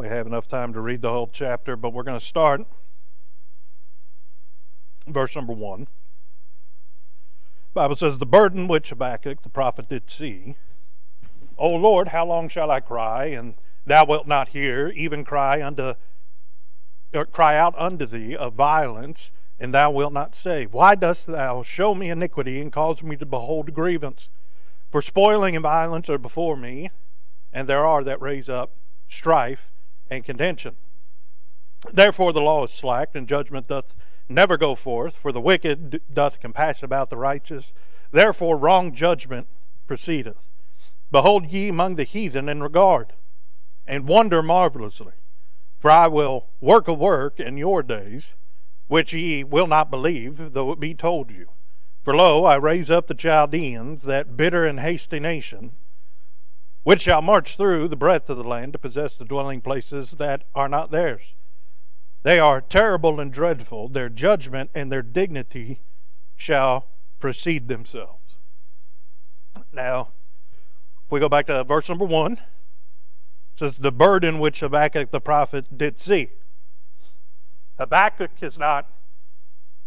we have enough time to read the whole chapter, but we're going to start verse number 1. Bible says, The burden which Habakkuk the prophet did see, O Lord, how long shall I cry, and thou wilt not hear, even cry unto cry out unto thee of violence, and thou wilt not save? Why dost thou show me iniquity and cause me to behold grievance? For spoiling and violence are before me, and there are that raise up strife and contention. Therefore the law is slack, and judgment doth never go forth, for the wicked doth compass about the righteous. Therefore wrong judgment proceedeth. Behold ye among the heathen in regard, and wonder marvelously. For I will work a work in your days, which ye will not believe, though it be told you. For lo, I raise up the Chaldeans, that bitter and hasty nation, which shall march through the breadth of the land to possess the dwelling places that are not theirs. They are terrible and dreadful. Their judgment and their dignity shall precede themselves. Now, if we go back to verse number one, it says, The burden which Habakkuk the prophet did see. Habakkuk is not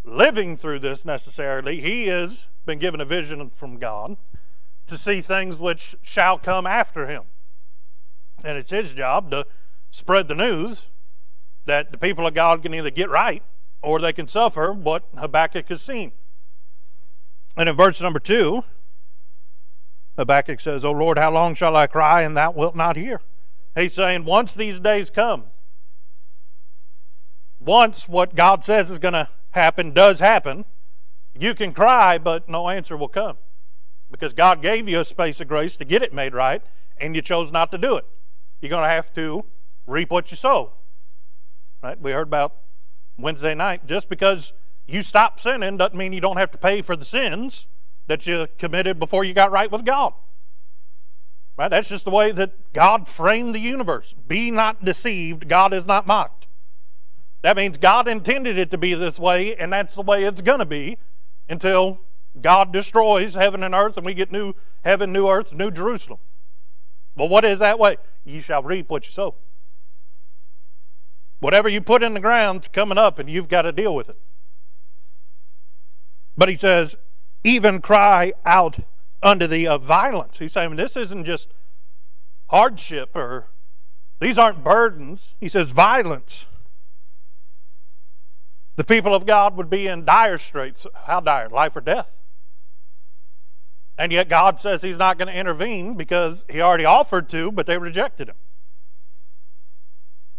living through this necessarily. He has been given a vision from God to see things which shall come after him. And it's his job to spread the news that the people of God can either get right or they can suffer what Habakkuk has seen. And in verse number two, Habakkuk says, O Lord, how long shall I cry and thou wilt not hear? He's saying, once these days come, once what God says is going to happen does happen, you can cry, but no answer will come. Because God gave you a space of grace to get it made right, and you chose not to do it. You're going to have to reap what you sow. Right? We heard about Wednesday night. Just because you stop sinning doesn't mean you don't have to pay for the sins that you committed before you got right with God. Right? That's just the way that God framed the universe. Be not deceived, God is not mocked. That means God intended it to be this way, and that's the way it's going to be until God destroys heaven and earth and we get new heaven, new earth, new Jerusalem. But what is that way? Ye shall reap what you sow. Whatever you put in the ground's coming up and you've got to deal with it. But he says, even cry out unto thee of violence. He's saying this isn't just hardship or these aren't burdens. He says violence. The people of God would be in dire straits. How dire? Life or death. And yet God says He's not going to intervene because He already offered to, but they rejected Him.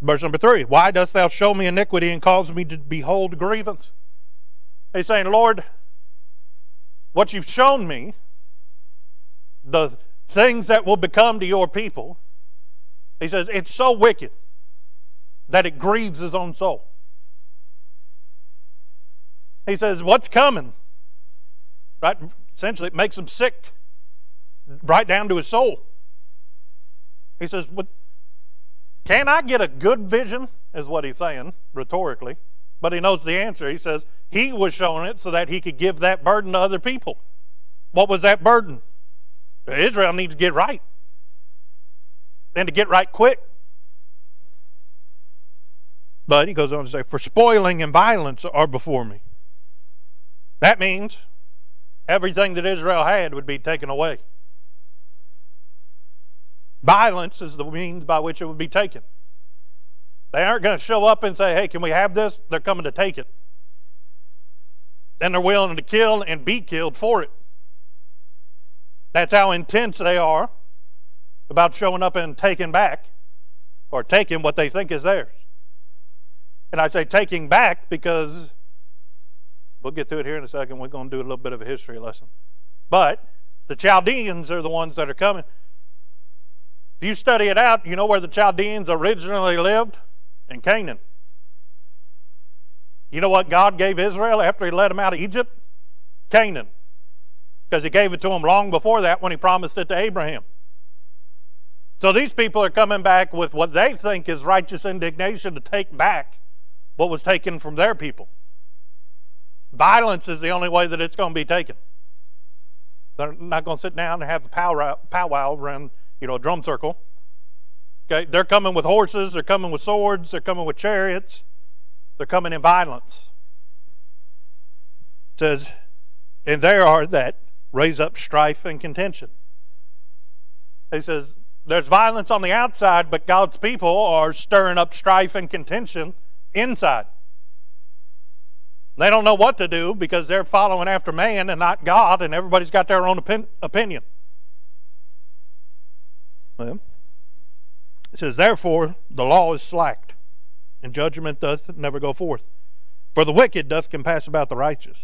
Verse number three Why dost thou show me iniquity and cause me to behold grievance? He's saying, Lord, what you've shown me, the things that will become to your people, he says, it's so wicked that it grieves his own soul. He says, What's coming? Right? Essentially, it makes him sick right down to his soul. He says, what, can I get a good vision? Is what he's saying rhetorically. But he knows the answer. He says he was showing it so that he could give that burden to other people. What was that burden? Israel needs to get right. And to get right quick. But he goes on to say, For spoiling and violence are before me. That means everything that Israel had would be taken away. Violence is the means by which it would be taken. They aren't going to show up and say, hey, can we have this? They're coming to take it. And they're willing to kill and be killed for it. That's how intense they are about showing up and taking back or taking what they think is theirs. And I say taking back because we'll get to it here in a second. We're going to do a little bit of a history lesson. But the Chaldeans are the ones that are coming. If you study it out, you know where the Chaldeans originally lived? In Canaan. You know what God gave Israel after He led them out of Egypt? Canaan. Because He gave it to them long before that when He promised it to Abraham. So these people are coming back with what they think is righteous indignation to take back what was taken from their people. Violence is the only way that it's going to be taken. They're not going to sit down and have a powwow, around you know, a drum circle Okay, they're coming with horses, they're coming with swords, they're coming with chariots, they're coming in violence. It says, and there are that raise up strife and contention. He says, there's violence on the outside, but God's people are stirring up strife and contention inside. They don't know what to do because they're following after man and not God, and everybody's got their own opin- opinion. Well, it says, Therefore the law is slacked, and judgment doth never go forth. For the wicked doth compass about the righteous.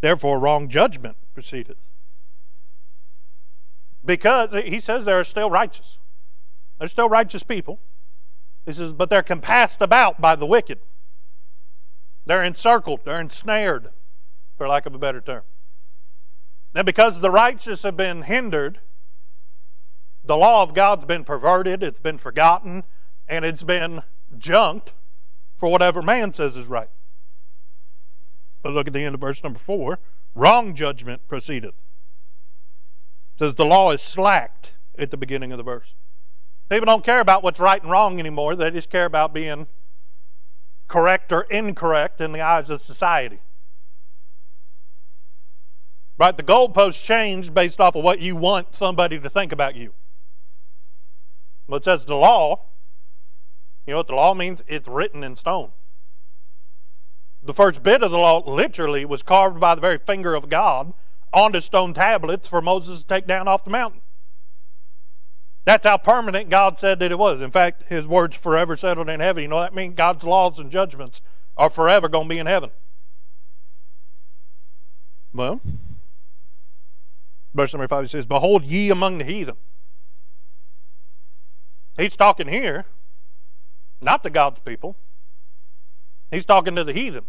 Therefore wrong judgment proceedeth. Because he says there are still righteous. There's still righteous people. He says, but they're compassed about by the wicked. They're encircled, they're ensnared, for lack of a better term. Now, because the righteous have been hindered, the law of God's been perverted, it's been forgotten, and it's been junked for whatever man says is right. But look at the end of verse number four. Wrong judgment proceedeth. It says the law is slacked at the beginning of the verse. People don't care about what's right and wrong anymore. They just care about being correct or incorrect in the eyes of society. Right? The goalposts change based off of what you want somebody to think about you. But it says the law, you know what the law means? It's written in stone. The first bit of the law literally was carved by the very finger of God onto stone tablets for Moses to take down off the mountain. That's how permanent God said that it was. In fact, his words forever settled in heaven. You know that means God's laws and judgments are forever going to be in heaven. Well, verse number five says, Behold ye among the heathen. He's talking here, not to God's people. He's talking to the heathen.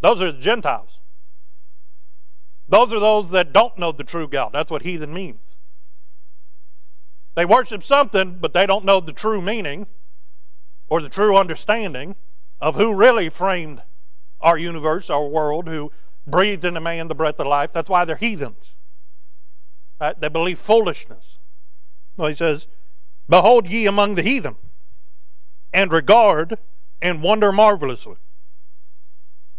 Those are the Gentiles. Those are those that don't know the true God. That's what heathen means. They worship something, but they don't know the true meaning or the true understanding of who really framed our universe, our world, who breathed into man the breath of life. That's why they're heathens. Right? They believe foolishness. Well, he says, Behold ye among the heathen, and regard and wonder marvelously.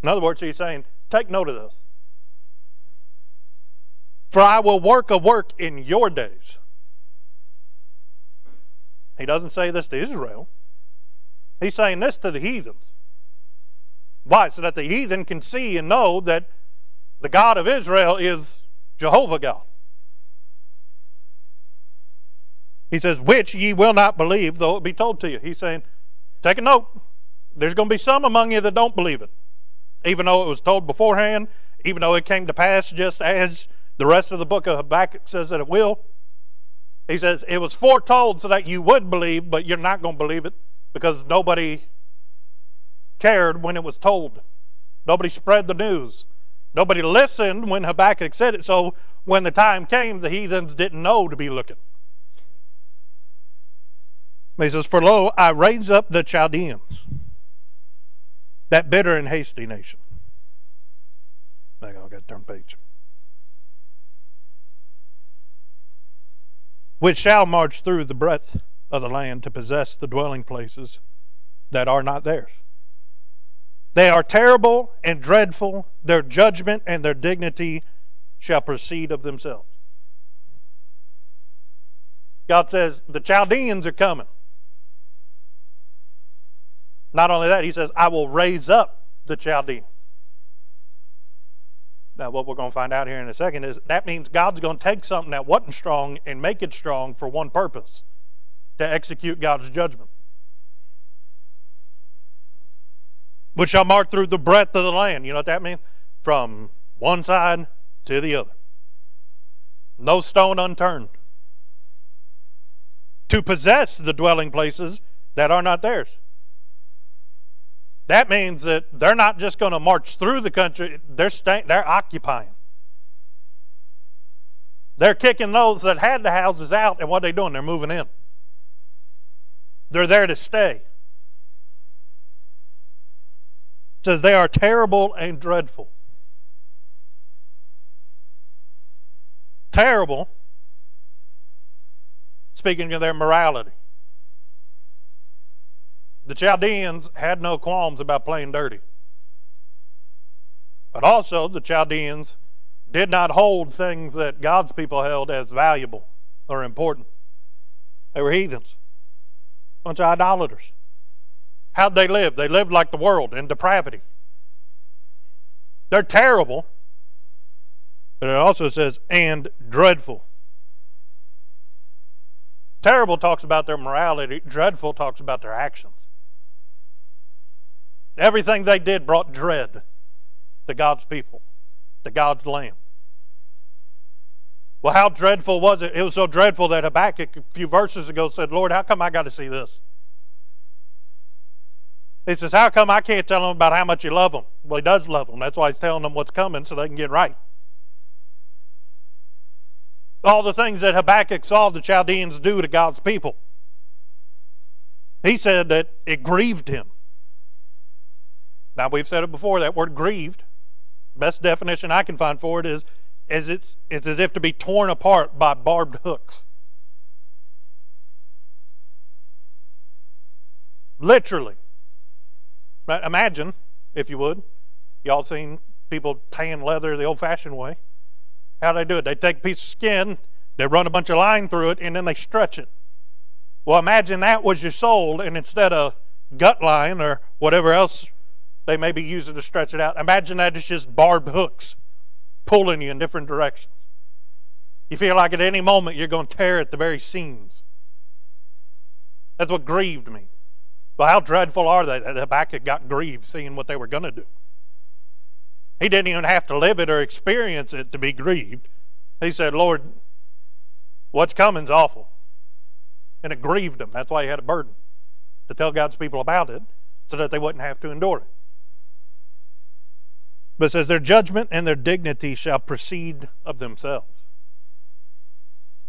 In other words, he's saying, Take note of this. For I will work a work in your days he doesn't say this to Israel. He's saying this to the heathens. Why? So that the heathen can see and know that the God of Israel is Jehovah God. He says, Which ye will not believe, though it be told to you. He's saying, Take a note. There's going to be some among you that don't believe it. Even though it was told beforehand, even though it came to pass just as the rest of the book of Habakkuk says that it will. He says, It was foretold so that you would believe, but you're not going to believe it because nobody cared when it was told. Nobody spread the news. Nobody listened when Habakkuk said it. So when the time came, the heathens didn't know to be looking. He says, For lo, I raise up the Chaldeans, that bitter and hasty nation. I got to turn page. Which shall march through the breadth of the land to possess the dwelling places that are not theirs. They are terrible and dreadful. Their judgment and their dignity shall proceed of themselves. God says, the Chaldeans are coming. Not only that, he says, I will raise up the Chaldeans. Now, what we're going to find out here in a second is that means God's going to take something that wasn't strong and make it strong for one purpose to execute God's judgment. Which shall mark through the breadth of the land. You know what that means? From one side to the other. No stone unturned. To possess the dwelling places that are not theirs. That means that they're not just going to march through the country, they're, staying, they're occupying. They're kicking those that had the houses out, and what are they doing? They're moving in. They're there to stay. It says they are terrible and dreadful. Terrible, speaking of their morality. The Chaldeans had no qualms about playing dirty. But also, the Chaldeans did not hold things that God's people held as valuable or important. They were heathens, a bunch of idolaters. How'd they live? They lived like the world in depravity. They're terrible, but it also says, and dreadful. Terrible talks about their morality, dreadful talks about their actions. Everything they did brought dread to God's people, to God's land. Well, how dreadful was it? It was so dreadful that Habakkuk a few verses ago said, Lord, how come I got to see this? He says, How come I can't tell them about how much you love them? Well, he does love them. That's why he's telling them what's coming so they can get right. All the things that Habakkuk saw the Chaldeans do to God's people. He said that it grieved him. Now, we've said it before, that word grieved, best definition I can find for it is as it's, it's as if to be torn apart by barbed hooks. Literally. Imagine, if you would, y'all seen people tan leather the old fashioned way. How do they do it? They take a piece of skin, they run a bunch of line through it, and then they stretch it. Well, imagine that was your soul, and instead of gut line or whatever else they may be using to stretch it out, imagine that it's just barbed hooks pulling you in different directions. You feel like at any moment you're going to tear at the very seams. That's what grieved me. Well, how dreadful are they that Habakkuk got grieved seeing what they were going to do? He didn't even have to live it or experience it to be grieved. He said, Lord, what's coming's awful. And it grieved him. That's why he had a burden to tell God's people about it so that they wouldn't have to endure it. But it says, Their judgment and their dignity shall proceed of themselves.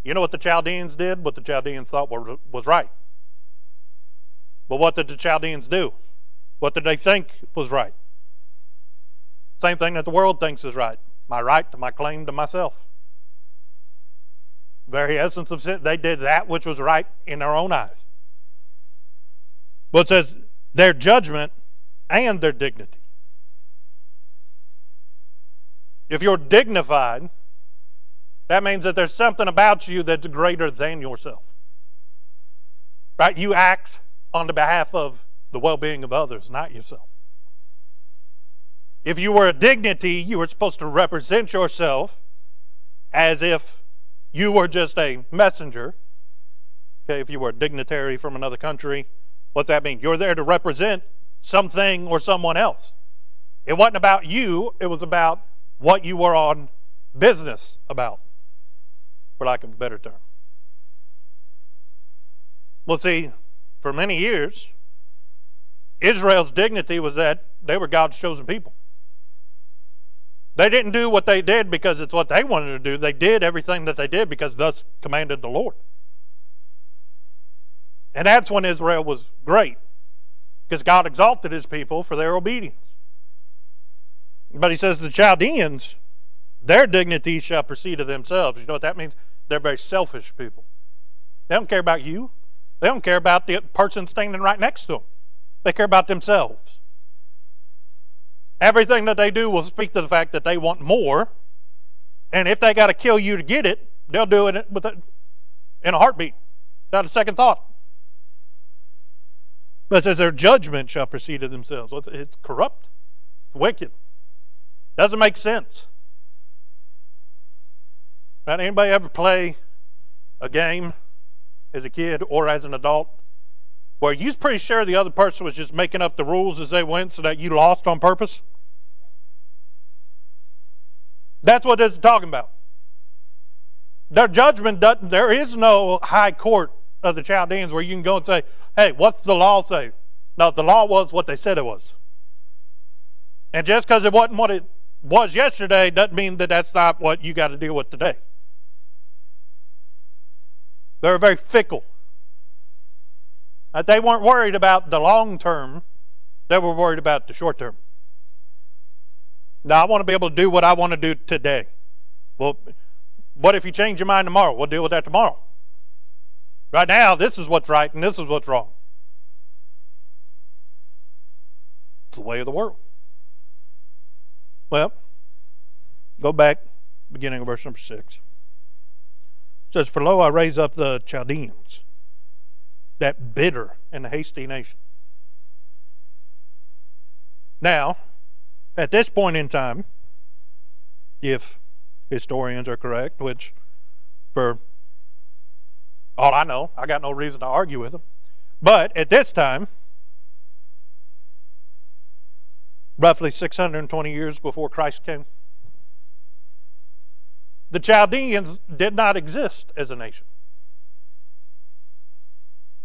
You know what the Chaldeans did? What the Chaldeans thought was right. But what did the Chaldeans do? What did they think was right? Same thing that the world thinks is right. My right to my claim to myself. Very essence of sin, they did that which was right in their own eyes. But it says their judgment and their dignity. If you're dignified, that means that there's something about you that's greater than yourself. Right? You act on the behalf of the well being of others, not yourself. If you were a dignity, you were supposed to represent yourself as if you were just a messenger. Okay, if you were a dignitary from another country, what's that mean? You're there to represent something or someone else. It wasn't about you, it was about what you were on business about, for lack of a better term. Well, see, for many years, Israel's dignity was that they were God's chosen people. They didn't do what they did because it's what they wanted to do. They did everything that they did because thus commanded the Lord. And that's when Israel was great because God exalted his people for their obedience. But he says the Chaldeans, their dignity shall proceed of themselves. You know what that means? They're very selfish people. They don't care about you. They don't care about the person standing right next to them. They care about themselves. Everything that they do will speak to the fact that they want more. And if they got to kill you to get it, they'll do it with a, in a heartbeat, without a second thought. But it says their judgment shall proceed of themselves. It's corrupt, it's wicked. Doesn't make sense. Did anybody ever play a game as a kid or as an adult where you was pretty sure the other person was just making up the rules as they went so that you lost on purpose? That's what this is talking about. Their judgment doesn't, there is no high court of the Chaldeans where you can go and say, hey, what's the law say? No, the law was what they said it was. And just because it wasn't what it was yesterday doesn't mean that that's not what you got to deal with today. They're very fickle. They weren't worried about the long term, they were worried about the short term. Now, I want to be able to do what I want to do today. Well, what if you change your mind tomorrow? We'll deal with that tomorrow. Right now, this is what's right and this is what's wrong. It's the way of the world. Well, go back, beginning of verse number 6. It says, For lo, I raise up the Chaldeans, that bitter and hasty nation. Now, at this point in time, if historians are correct, which for all I know, I got no reason to argue with them. But at this time, roughly 620 years before Christ came, the Chaldeans did not exist as a nation.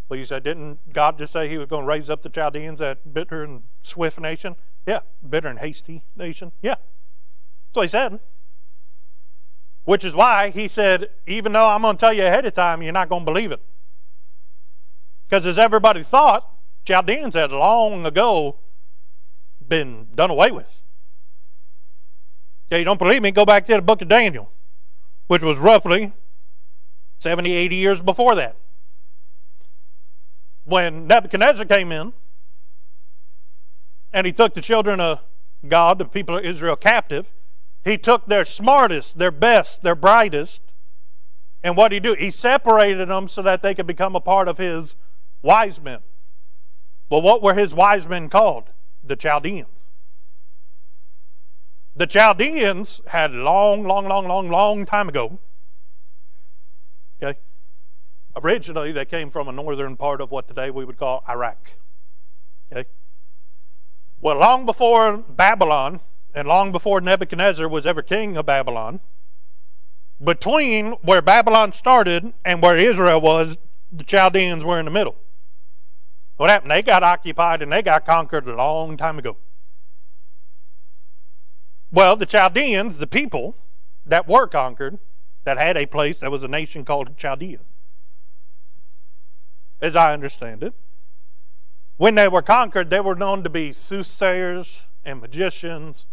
Well, you said, didn't God just say he was going to raise up the Chaldeans, that bitter and swift nation? Yeah. Bitter and hasty nation? Yeah. So he said. Which is why he said, even though I'm going to tell you ahead of time, you're not going to believe it. Because as everybody thought, Chaldeans had long ago been done away with. Yeah, you don't believe me? Go back to the book of Daniel, which was roughly 70, 80 years before that. When Nebuchadnezzar came in and he took the children of God, the people of Israel, captive, he took their smartest, their best, their brightest, and what did he do? He separated them so that they could become a part of his wise men. Well, what were his wise men called? The Chaldeans. The Chaldeans had long, long, long, long, long time ago. Okay. Originally, they came from a northern part of what today we would call Iraq. Okay. Well, long before Babylon and long before Nebuchadnezzar was ever king of Babylon, between where Babylon started and where Israel was, the Chaldeans were in the middle. What happened? They got occupied and they got conquered a long time ago. Well, the Chaldeans, the people that were conquered, that had a place, that was a nation called Chaldea. As I understand it, when they were conquered, they were known to be soothsayers and magicians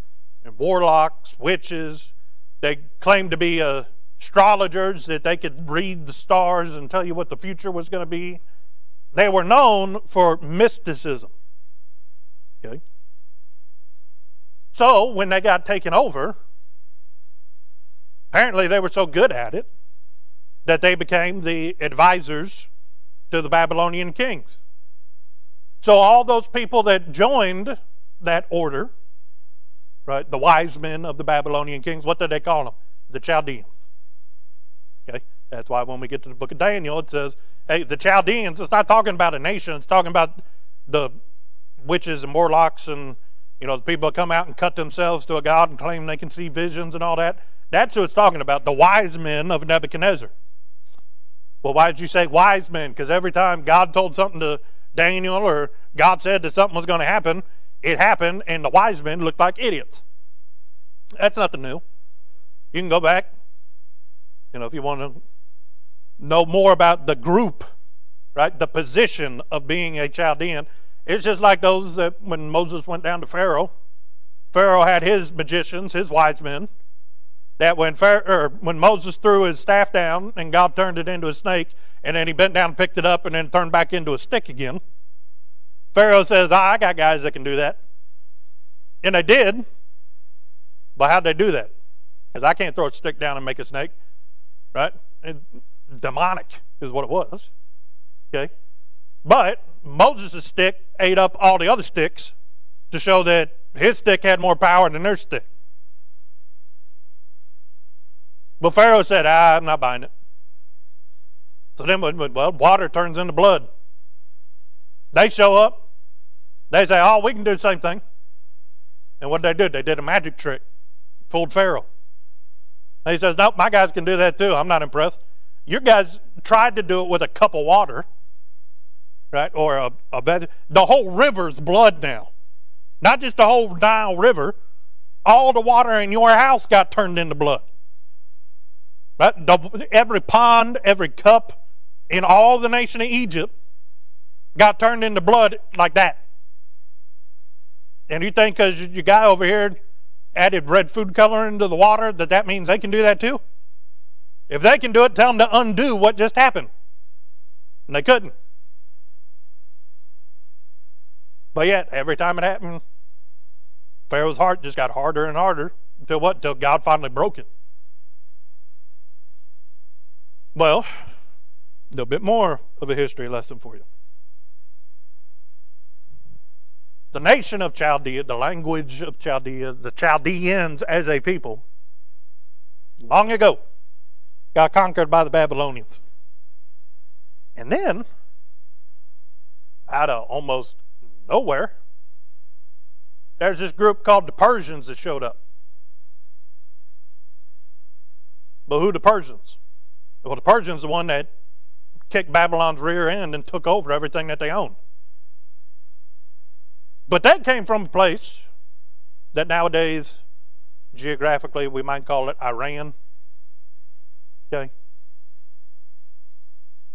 and warlocks, witches. They claimed to be uh, astrologers, that they could read the stars and tell you what the future was going to be. They were known for mysticism. Okay? So, when they got taken over, apparently they were so good at it that they became the advisors to the Babylonian kings. So, all those people that joined that order right? The wise men of the Babylonian kings. What did they call them? The Chaldeans. Okay? That's why when we get to the book of Daniel, it says, the Chaldeans, it's not talking about a nation, it's talking about the witches and warlocks and you know the people that come out and cut themselves to a god and claim they can see visions and all that. That's who it's talking about, the wise men of Nebuchadnezzar. Well, why did you say wise men? Because every time God told something to Daniel or God said that something was going to happen, it happened, and the wise men looked like idiots. That's nothing new. You can go back, you know, if you want to know more about the group, right, the position of being a Chaldean. It's just like those that when Moses went down to Pharaoh, Pharaoh had his magicians, his wise men. That when Pharaoh, when Moses threw his staff down and God turned it into a snake, and then he bent down and picked it up and then turned back into a stick again. Pharaoh says, ah, I got guys that can do that. And they did. But how'd they do that? Because I can't throw a stick down and make a snake. Right? And demonic is what it was. Okay? But Moses' stick ate up all the other sticks to show that his stick had more power than their stick. But Pharaoh said, ah, I'm not buying it. So then, well, water turns into blood. They show up. They say, oh, we can do the same thing. And what did they do? They did a magic trick, fooled Pharaoh. And he says, nope, my guys can do that too. I'm not impressed. Your guys tried to do it with a cup of water, right? Or a, a veg- the whole river's blood now. Not just the whole Nile River. All the water in your house got turned into blood. Right? The, every pond, every cup in all the nation of Egypt got turned into blood like that. And you think because your guy over here added red food coloring to the water that that means they can do that too? If they can do it, tell them to undo what just happened. And they couldn't. But yet, every time it happened, Pharaoh's heart just got harder and harder until what? Until God finally broke it. Well, a little bit more of a history lesson for you. The nation of Chaldea, the language of Chaldea, the Chaldeans as a people, long ago got conquered by the Babylonians. And then, out of almost nowhere, there's this group called the Persians that showed up. But who the Persians? Well, the Persians the one that kicked Babylon's rear end and took over everything that they owned. But that came from a place that nowadays, geographically, we might call it Iran. Okay?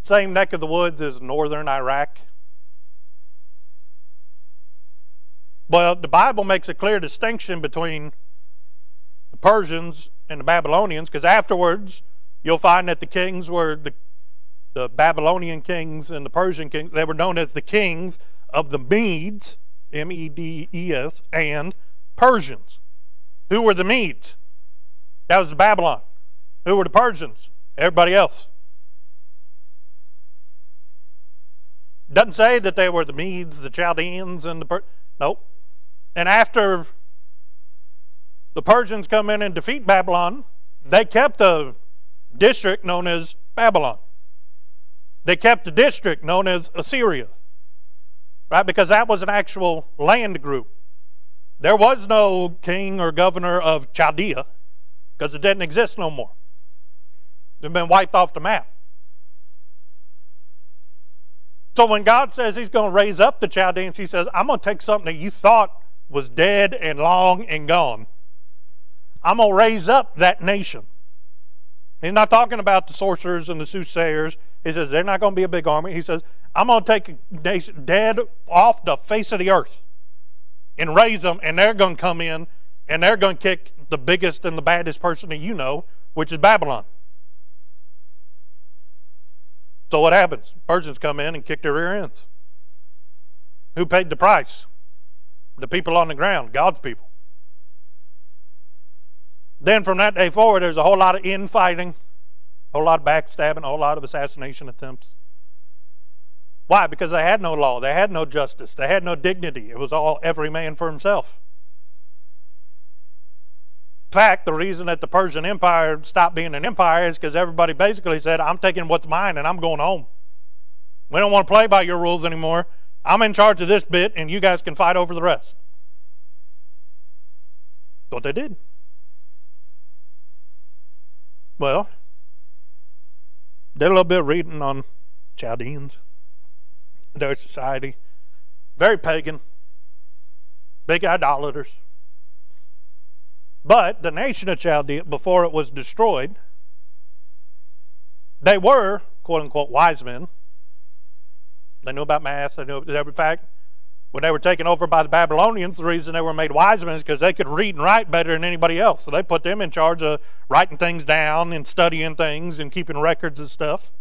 Same neck of the woods as northern Iraq. Well, the Bible makes a clear distinction between the Persians and the Babylonians because afterwards you'll find that the kings were the, the Babylonian kings and the Persian kings, they were known as the kings of the Medes, M E D E S, and Persians. Who were the Medes? That was Babylon. Who were the Persians? Everybody else. Doesn't say that they were the Medes, the Chaldeans, and the per- nope. And after the Persians come in and defeat Babylon, they kept a district known as Babylon. They kept a district known as Assyria, right? Because that was an actual land group. There was no king or governor of Chaldea because it didn't exist no more. They've been wiped off the map. So when God says He's going to raise up the Chaldeans, He says, I'm going to take something that you thought was dead and long and gone. I'm going to raise up that nation. He's not talking about the sorcerers and the soothsayers. He says they're not going to be a big army. He says, I'm going to take a nation dead off the face of the earth and raise them, and they're going to come in and they're going to kick the biggest and the baddest person that you know, which is Babylon. So what happens? Persians come in and kick their rear ends. Who paid the price? The people on the ground, God's people. Then from that day forward, there's a whole lot of infighting, a whole lot of backstabbing, a whole lot of assassination attempts. Why? Because they had no law, they had no justice, they had no dignity. It was all every man for himself fact, the reason that the Persian Empire stopped being an empire is because everybody basically said, I'm taking what's mine and I'm going home. We don't want to play by your rules anymore. I'm in charge of this bit and you guys can fight over the rest. What they did. Well, did a little bit of reading on Chaldeans, their society. Very pagan, big idolaters. But the nation of Chaldea, before it was destroyed, they were, quote unquote, wise men. They knew about math. They knew, in fact, when they were taken over by the Babylonians, the reason they were made wise men is because they could read and write better than anybody else. So they put them in charge of writing things down and studying things and keeping records and stuff.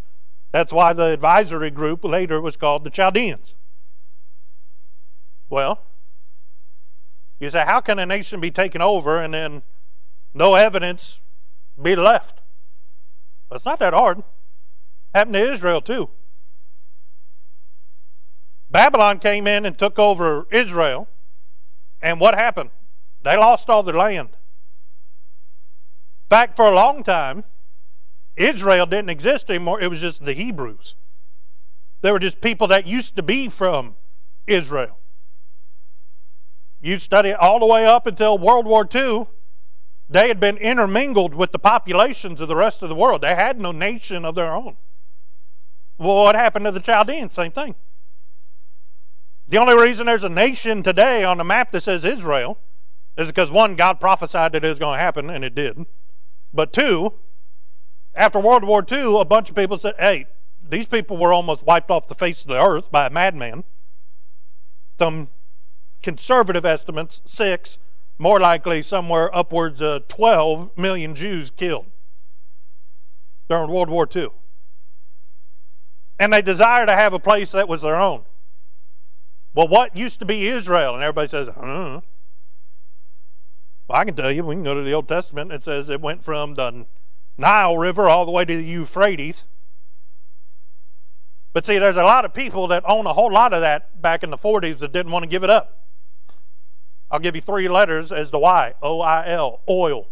That's why the advisory group later was called the Chaldeans. Well, you say, how can a nation be taken over and then no evidence be left? Well, it's not that hard. Happened to Israel too. Babylon came in and took over Israel, and what happened? They lost all their land. In fact, for a long time, Israel didn't exist anymore. It was just the Hebrews. They were just people that used to be from Israel. You study all the way up until World War II, they had been intermingled with the populations of the rest of the world. They had no nation of their own. Well, what happened to the Chaldeans? Same thing. The only reason there's a nation today on the map that says Israel is because one, God prophesied that it was going to happen, and it did. But two, after World War II, a bunch of people said, hey, these people were almost wiped off the face of the earth by a madman. Some conservative estimates, six, more likely somewhere upwards of 12 million Jews killed during World War II. And they desire to have a place that was their own. Well, what used to be Israel? And everybody says, uh-huh. Well, I can tell you, we can go to the Old Testament. It says it went from the Nile River all the way to the Euphrates. But see, there's a lot of people that own a whole lot of that back in the 40s that didn't want to give it up. I'll give you three letters as the why O I L, oil.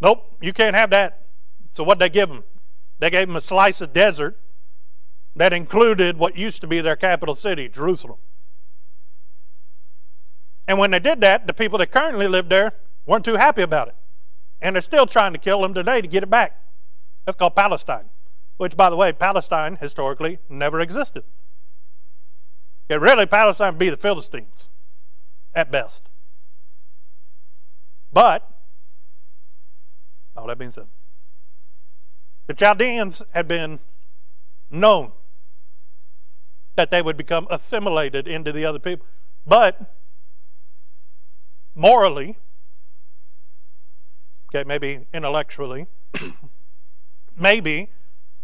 Nope, you can't have that. So what they give them? They gave them a slice of desert that included what used to be their capital city, Jerusalem. And when they did that, the people that currently live there weren't too happy about it. And they're still trying to kill them today to get it back. That's called Palestine, which, by the way, Palestine historically never existed. Okay, really, Palestine would be the Philistines at best. But, all that being said, the Chaldeans had been known that they would become assimilated into the other people. But morally, okay, maybe intellectually, maybe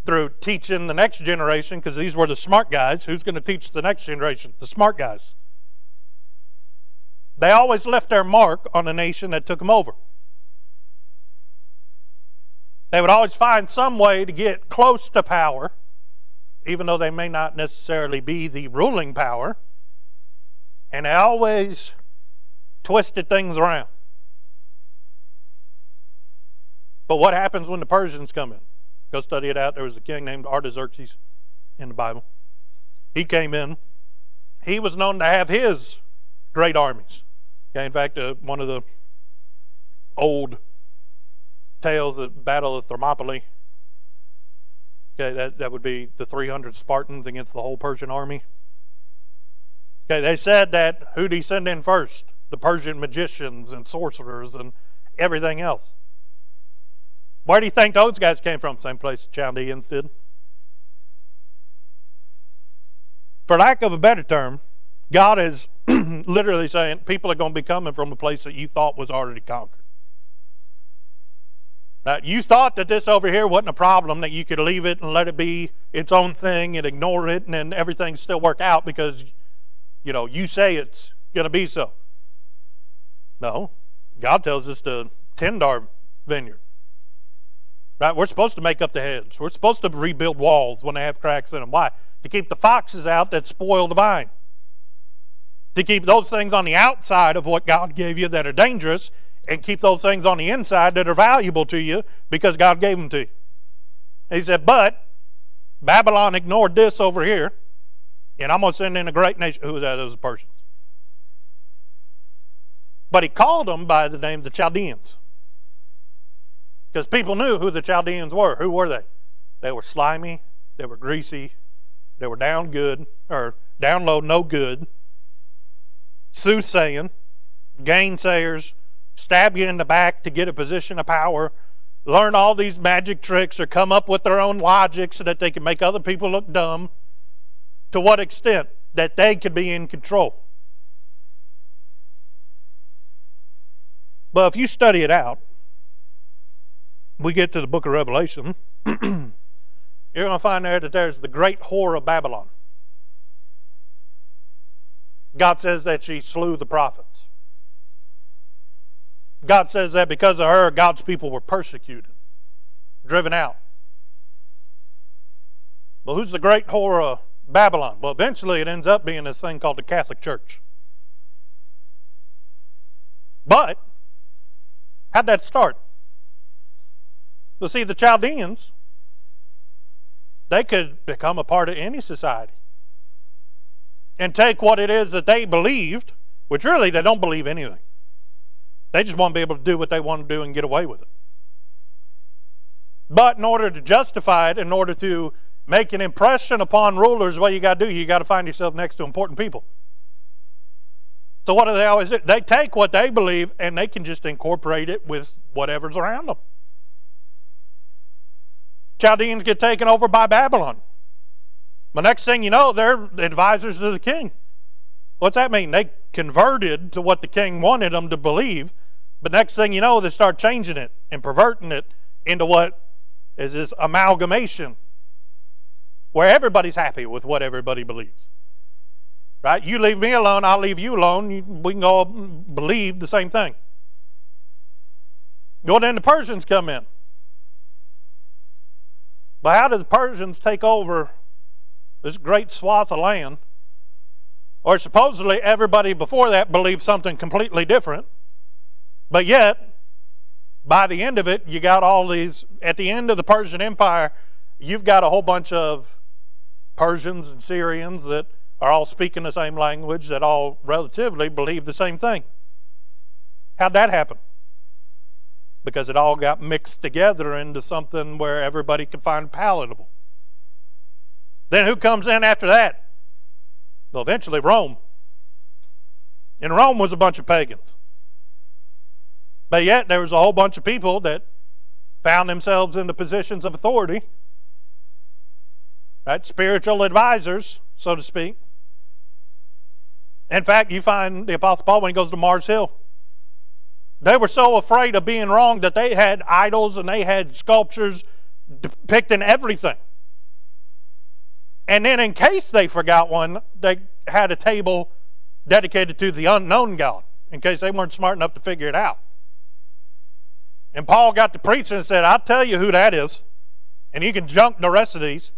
through teaching the next generation, because these were the smart guys. Who's going to teach the next generation? The smart guys. They always left their mark on the nation that took them over. They would always find some way to get close to power, even though they may not necessarily be the ruling power. And they always twisted things around. But what happens when the Persians come in? Go study it out. There was a king named Artaxerxes in the Bible. He came in. He was known to have his great armies. Okay, in fact, uh, one of the old tales, the Battle of Thermopylae, okay, that, that would be the 300 Spartans against the whole Persian army. Okay, they said that who did he send in first? The Persian magicians and sorcerers and everything else. Where do you think those guys came from? Same place the Chaldeans did. For lack of a better term, God is literally saying people are going to be coming from a place that you thought was already conquered. Now, you thought that this over here wasn't a problem, that you could leave it and let it be its own thing and ignore it and then everything still work out because, you know, you say it's going to be so. No. God tells us to tend our vineyard. Right? We're supposed to make up the hedge. We're supposed to rebuild walls when they have cracks in them. Why? To keep the foxes out that spoil the vine. To keep those things on the outside of what God gave you that are dangerous, and keep those things on the inside that are valuable to you because God gave them to you. He said, But Babylon ignored this over here, and I'm going to send in a great nation. Who was that? It was the Persians. But he called them by the name of the Chaldeans. Because people knew who the Chaldeans were. Who were they? They were slimy, they were greasy, they were down good, or down low, no good, soothsaying, gainsayers, stab you in the back to get a position of power, learn all these magic tricks, or come up with their own logic so that they can make other people look dumb. To what extent? That they could be in control. But if you study it out, we get to the book of Revelation, you're going to find there that there's the great whore of Babylon. God says that she slew the prophets. God says that because of her, God's people were persecuted, driven out. Well, who's the great whore of Babylon? Well, eventually it ends up being this thing called the Catholic Church. But, how'd that start? But see, the Chaldeans, they could become a part of any society and take what it is that they believed, which really they don't believe anything. They just want to be able to do what they want to do and get away with it. But in order to justify it, in order to make an impression upon rulers, what you got to do, you got to find yourself next to important people. So what do they always do? They take what they believe and they can just incorporate it with whatever's around them. Chaldeans get taken over by Babylon. The next thing you know, they're advisors to the king. What's that mean? They converted to what the king wanted them to believe, but next thing you know, they start changing it and perverting it into what is this amalgamation where everybody's happy with what everybody believes. Right? You leave me alone, I'll leave you alone. We can all believe the same thing. Well, then the Persians come in. But how did the Persians take over this great swath of land? Or supposedly everybody before that believed something completely different. But yet, by the end of it, you got all these, at the end of the Persian Empire, you've got a whole bunch of Persians and Syrians that are all speaking the same language, that all relatively believe the same thing. How'd that happen? Because it all got mixed together into something where everybody could find palatable. Then who comes in after that? Well, eventually Rome. And Rome was a bunch of pagans. But yet there was a whole bunch of people that found themselves in the positions of authority, right? Spiritual advisors, so to speak. In fact, you find the Apostle Paul when he goes to Mars Hill. They were so afraid of being wrong that they had idols and they had sculptures depicting everything. And then, in case they forgot one, they had a table dedicated to the unknown God, in case they weren't smart enough to figure it out. And Paul got to preaching and said, I'll tell you who that is. And you can junk the rest of these.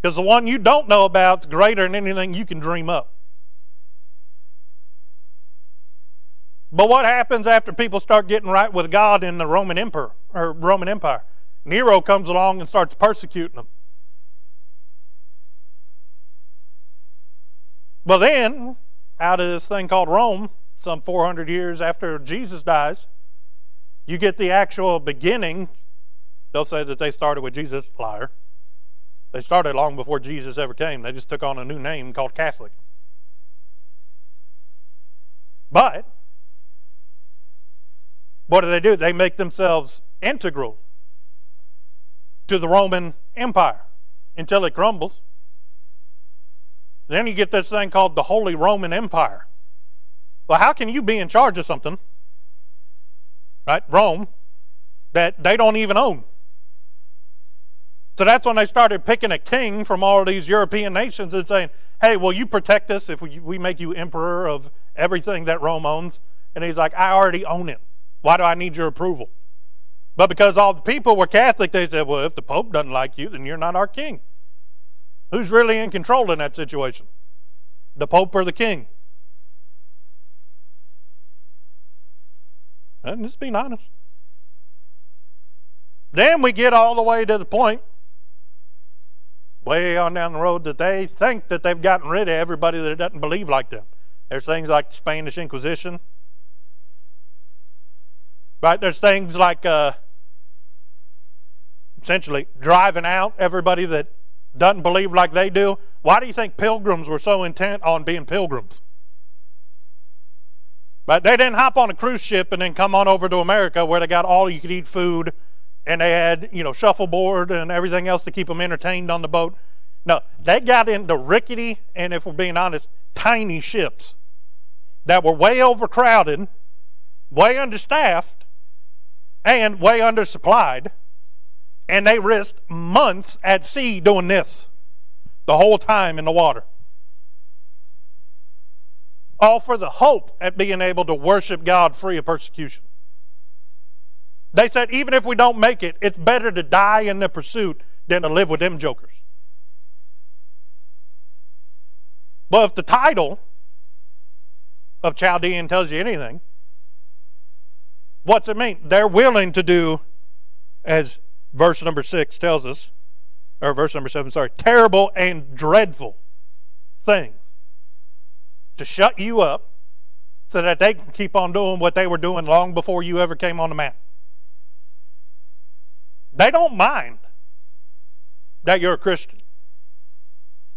Because the one you don't know about is greater than anything you can dream up. But what happens after people start getting right with God in the Roman Emperor or Roman Empire? Nero comes along and starts persecuting them. But then, out of this thing called Rome, some 400 years after Jesus dies, you get the actual beginning. They'll say that they started with Jesus, liar. They started long before Jesus ever came. They just took on a new name called Catholic. But what do they do? They make themselves integral to the Roman Empire until it crumbles. Then you get this thing called the Holy Roman Empire. Well, how can you be in charge of something right? Rome, that they don't even own. So that's when they started picking a king from all these European nations and saying, hey, will you protect us if we, we make you emperor of everything that Rome owns? And he's like, I already own it. Why do I need your approval? But because all the people were Catholic, they said, well, if the Pope doesn't like you, then you're not our king. Who's really in control in that situation? The Pope or the king? And just being honest. Then we get all the way to the point, way on down the road, that they think that they've gotten rid of everybody that doesn't believe like them. There's things like the Spanish Inquisition. Right? There's things like uh, essentially driving out everybody that doesn't believe like they do. Why do you think pilgrims were so intent on being pilgrims? But they didn't hop on a cruise ship and then come on over to America where they got all you could eat food and they had, you know, shuffleboard and everything else to keep them entertained on the boat. No, they got into rickety and, if we're being honest, tiny ships that were way overcrowded, way understaffed, and way undersupplied. And they risked months at sea doing this the whole time in the water all for the hope at being able to worship God free of persecution. They said, even if we don't make it, it's better to die in the pursuit than to live with them jokers. But if the title of Chaldean tells you anything, what's it mean? They're willing to do, as verse number six tells us, or verse number seven, sorry, terrible and dreadful things to shut you up so that they can keep on doing what they were doing long before you ever came on the map. They don't mind that you're a Christian.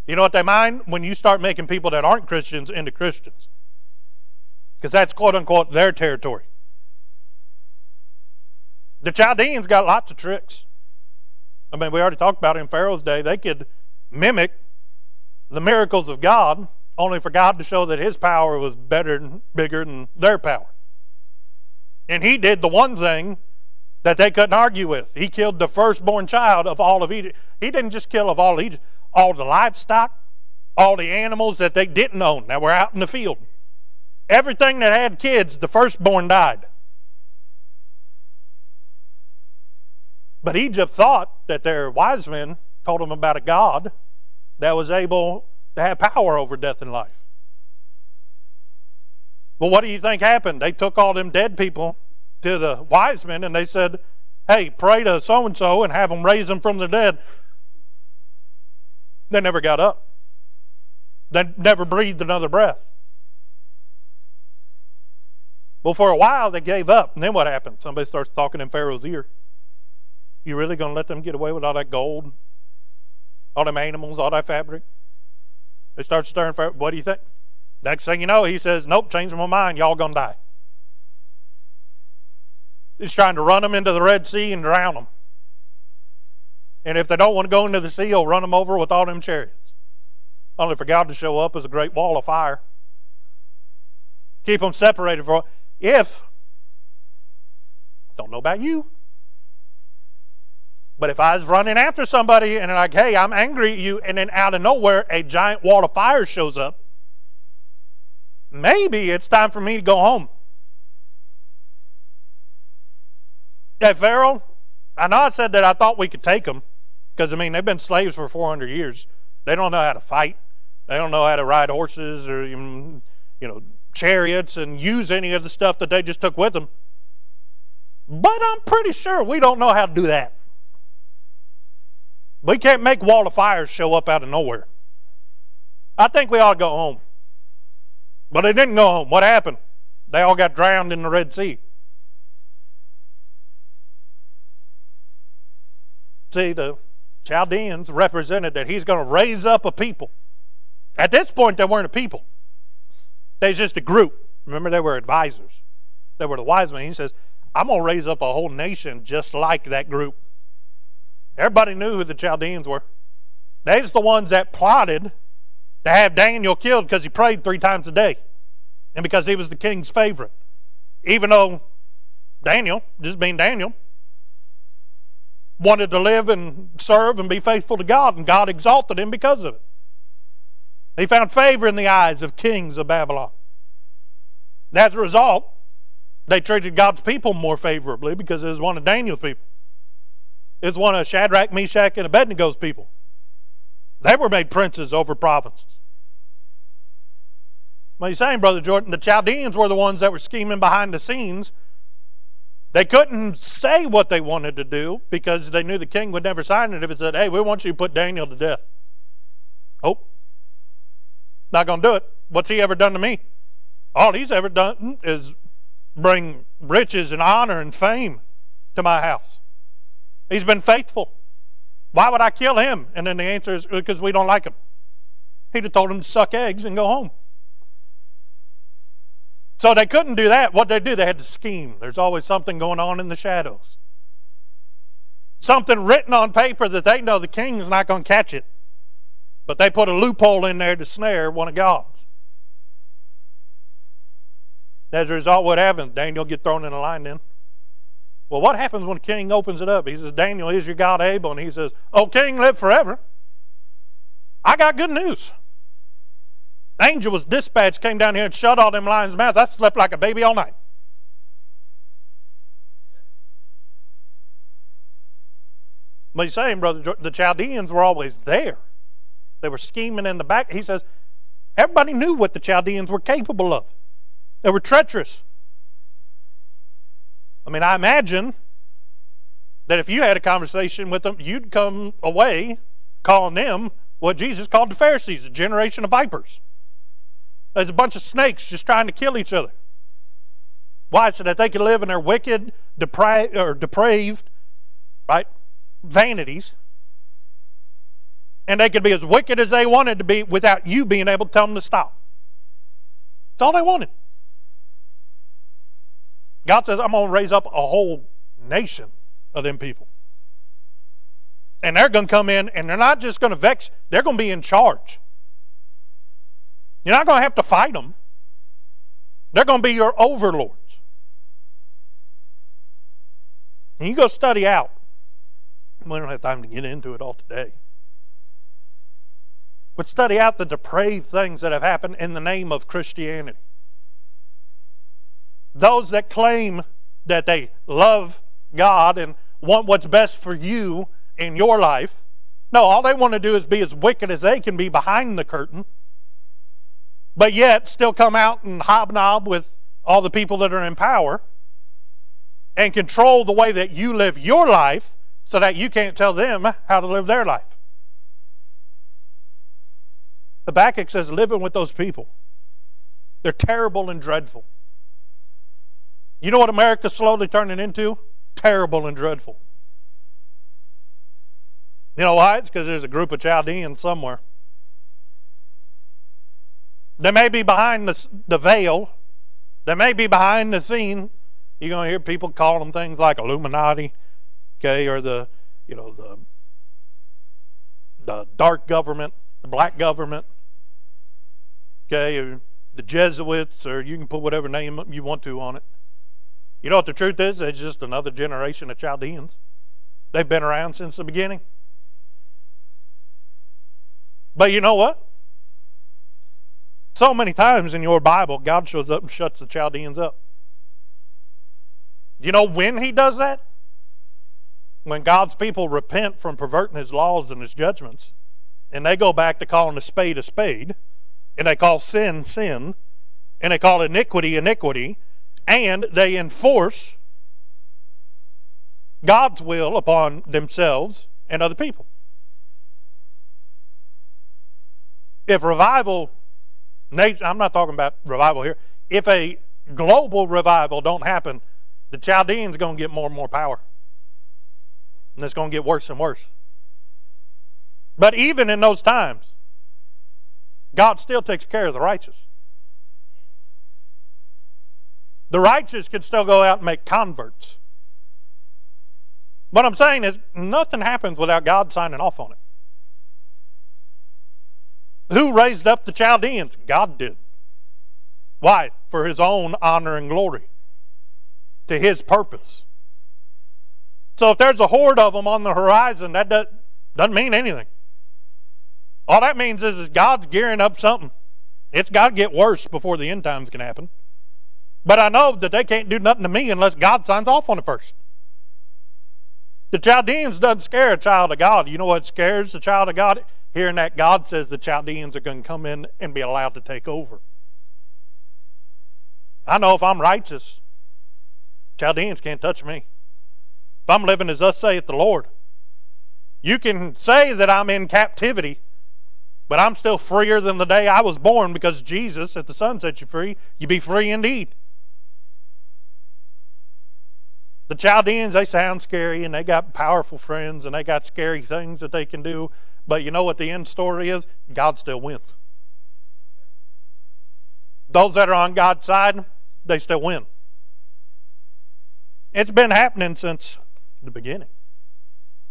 You know what they mind? When you start making people that aren't Christians into Christians. Because that's quote unquote their territory. The Chaldeans got lots of tricks. I mean, we already talked about it in Pharaoh's day. They could mimic the miracles of God only for God to show that his power was better and bigger than their power. And he did the one thing that they couldn't argue with. He killed the firstborn child of all of Egypt. He didn't just kill of all Egypt, all the livestock, all the animals that they didn't own that were out in the field. Everything that had kids, the firstborn died. But Egypt thought that their wise men told them about a God that was able to have power over death and life. Well, what do you think happened? They took all them dead people to the wise men and they said, Hey, pray to so and so and have them raise them from the dead. They never got up, they never breathed another breath. Well, for a while they gave up. And then what happened? Somebody starts talking in Pharaoh's ear. You really going to let them get away with all that gold, all them animals, all that fabric? They start stirring. What do you think? Next thing you know, he says, Nope, change my mind. Y'all going to die. He's trying to run them into the Red Sea and drown them. And if they don't want to go into the sea, he'll run them over with all them chariots. Only for God to show up as a great wall of fire. Keep them separated for if don't know about you. But if I was running after somebody and like, hey, I'm angry at you, and then out of nowhere a giant wall of fire shows up, maybe it's time for me to go home. Hey, Pharaoh, I know I said that I thought we could take them because, I mean, they've been slaves for 400 years. They don't know how to fight, they don't know how to ride horses or, you know, chariots and use any of the stuff that they just took with them. But I'm pretty sure we don't know how to do that. We can't make wall of fires show up out of nowhere. I think we ought to go home. But they didn't go home. What happened? They all got drowned in the Red Sea. See, the Chaldeans represented that he's going to raise up a people. At this point, they weren't a people, they was just a group. Remember, they were advisors, they were the wise men. He says, I'm going to raise up a whole nation just like that group. Everybody knew who the Chaldeans were. They's the ones that plotted to have Daniel killed because he prayed three times a day and because he was the king's favorite. Even though Daniel, just being Daniel, wanted to live and serve and be faithful to God, and God exalted him because of it. He found favor in the eyes of kings of Babylon. As a result, they treated God's people more favorably because it was one of Daniel's people. It's one of Shadrach, Meshach, and Abednego's people. They were made princes over provinces. What are you saying, Brother Jordan? The Chaldeans were the ones that were scheming behind the scenes. They couldn't say what they wanted to do because they knew the king would never sign it if it said, hey, we want you to put Daniel to death. Oh, not going to do it. What's he ever done to me? All he's ever done is bring riches and honor and fame to my house. He's been faithful. Why would I kill him? And then the answer is uh, because we don't like him. He'd have told him to suck eggs and go home. So they couldn't do that. What they do, they had to scheme. There's always something going on in the shadows. Something written on paper that they know the king's not going to catch it. But they put a loophole in there to snare one of God's. As a result, what happens? Daniel get thrown in a line then. Well, what happens when king opens it up? He says, Daniel, is your God able? And he says, Oh, king, live forever. I got good news. The angel was dispatched, came down here and shut all them lions' mouths. I slept like a baby all night. But he's saying, brother, the Chaldeans were always there. They were scheming in the back. He says, everybody knew what the Chaldeans were capable of. They were treacherous. I mean, I imagine that if you had a conversation with them, you'd come away calling them what Jesus called the Pharisees, a generation of vipers. There's a bunch of snakes just trying to kill each other. Why? So that they could live in their wicked, depra- or depraved, right, vanities, and they could be as wicked as they wanted to be without you being able to tell them to stop. That's all they wanted. God says, I'm going to raise up a whole nation of them people. And they're going to come in and they're not just going to vex, they're going to be in charge. You're not going to have to fight them, they're going to be your overlords. And you go study out. We don't have time to get into it all today. But study out the depraved things that have happened in the name of Christianity. Those that claim that they love God and want what's best for you in your life. No, all they want to do is be as wicked as they can be behind the curtain, but yet still come out and hobnob with all the people that are in power and control the way that you live your life so that you can't tell them how to live their life. Habakkuk says, living with those people. They're terrible and dreadful. You know what America's slowly turning into? Terrible and dreadful. You know why? It's because there's a group of Chaldeans somewhere. They may be behind the, the veil. They may be behind the scenes. You're going to hear people call them things like Illuminati, okay, or the, you know, the, the dark government, the black government, okay, or the Jesuits, or you can put whatever name you want to on it. You know what the truth is? It's just another generation of Chaldeans. They've been around since the beginning. But you know what? So many times in your Bible, God shows up and shuts the Chaldeans up. You know when He does that? When God's people repent from perverting His laws and His judgments, and they go back to calling a spade a spade, and they call sin sin, and they call iniquity iniquity, and they enforce God's will upon themselves and other people. If revival, I'm not talking about revival here, if a global revival don't happen, the Chaldeans are going to get more and more power. And it's going to get worse and worse. But even in those times, God still takes care of the righteous. The righteous can still go out and make converts. What I'm saying is, nothing happens without God signing off on it. Who raised up the Chaldeans? God did. Why? For his own honor and glory, to his purpose. So if there's a horde of them on the horizon, that doesn't mean anything. All that means is, is God's gearing up something. It's got to get worse before the end times can happen. But I know that they can't do nothing to me unless God signs off on it first. The Chaldeans doesn't scare a child of God. You know what scares the child of God? Hearing that God says the Chaldeans are going to come in and be allowed to take over. I know if I'm righteous, Chaldeans can't touch me. If I'm living as thus saith the Lord, you can say that I'm in captivity, but I'm still freer than the day I was born because Jesus, if the Son set you free, you be free indeed. The Chaldeans, they sound scary and they got powerful friends and they got scary things that they can do. But you know what the end story is? God still wins. Those that are on God's side, they still win. It's been happening since the beginning.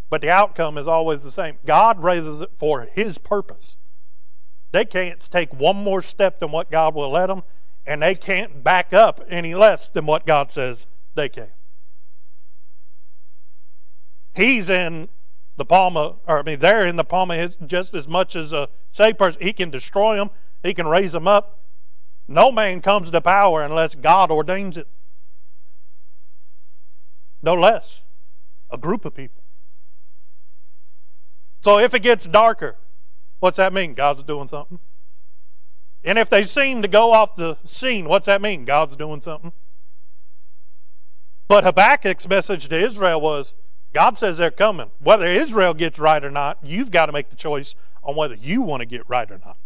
But the outcome is always the same. God raises it for His purpose. They can't take one more step than what God will let them, and they can't back up any less than what God says they can. He's in the palm of, or I mean, they're in the palm of his just as much as a saved person. He can destroy them, he can raise them up. No man comes to power unless God ordains it. No less. A group of people. So if it gets darker, what's that mean? God's doing something. And if they seem to go off the scene, what's that mean? God's doing something. But Habakkuk's message to Israel was God says they're coming. Whether Israel gets right or not, you've got to make the choice on whether you want to get right or not.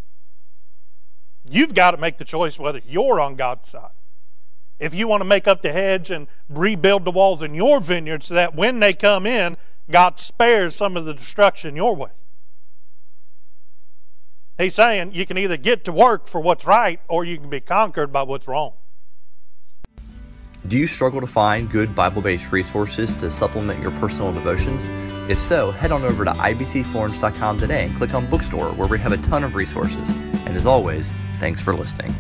You've got to make the choice whether you're on God's side. If you want to make up the hedge and rebuild the walls in your vineyard so that when they come in, God spares some of the destruction your way. He's saying you can either get to work for what's right or you can be conquered by what's wrong. Do you struggle to find good Bible based resources to supplement your personal devotions? If so, head on over to ibcflorence.com today and click on Bookstore, where we have a ton of resources. And as always, thanks for listening.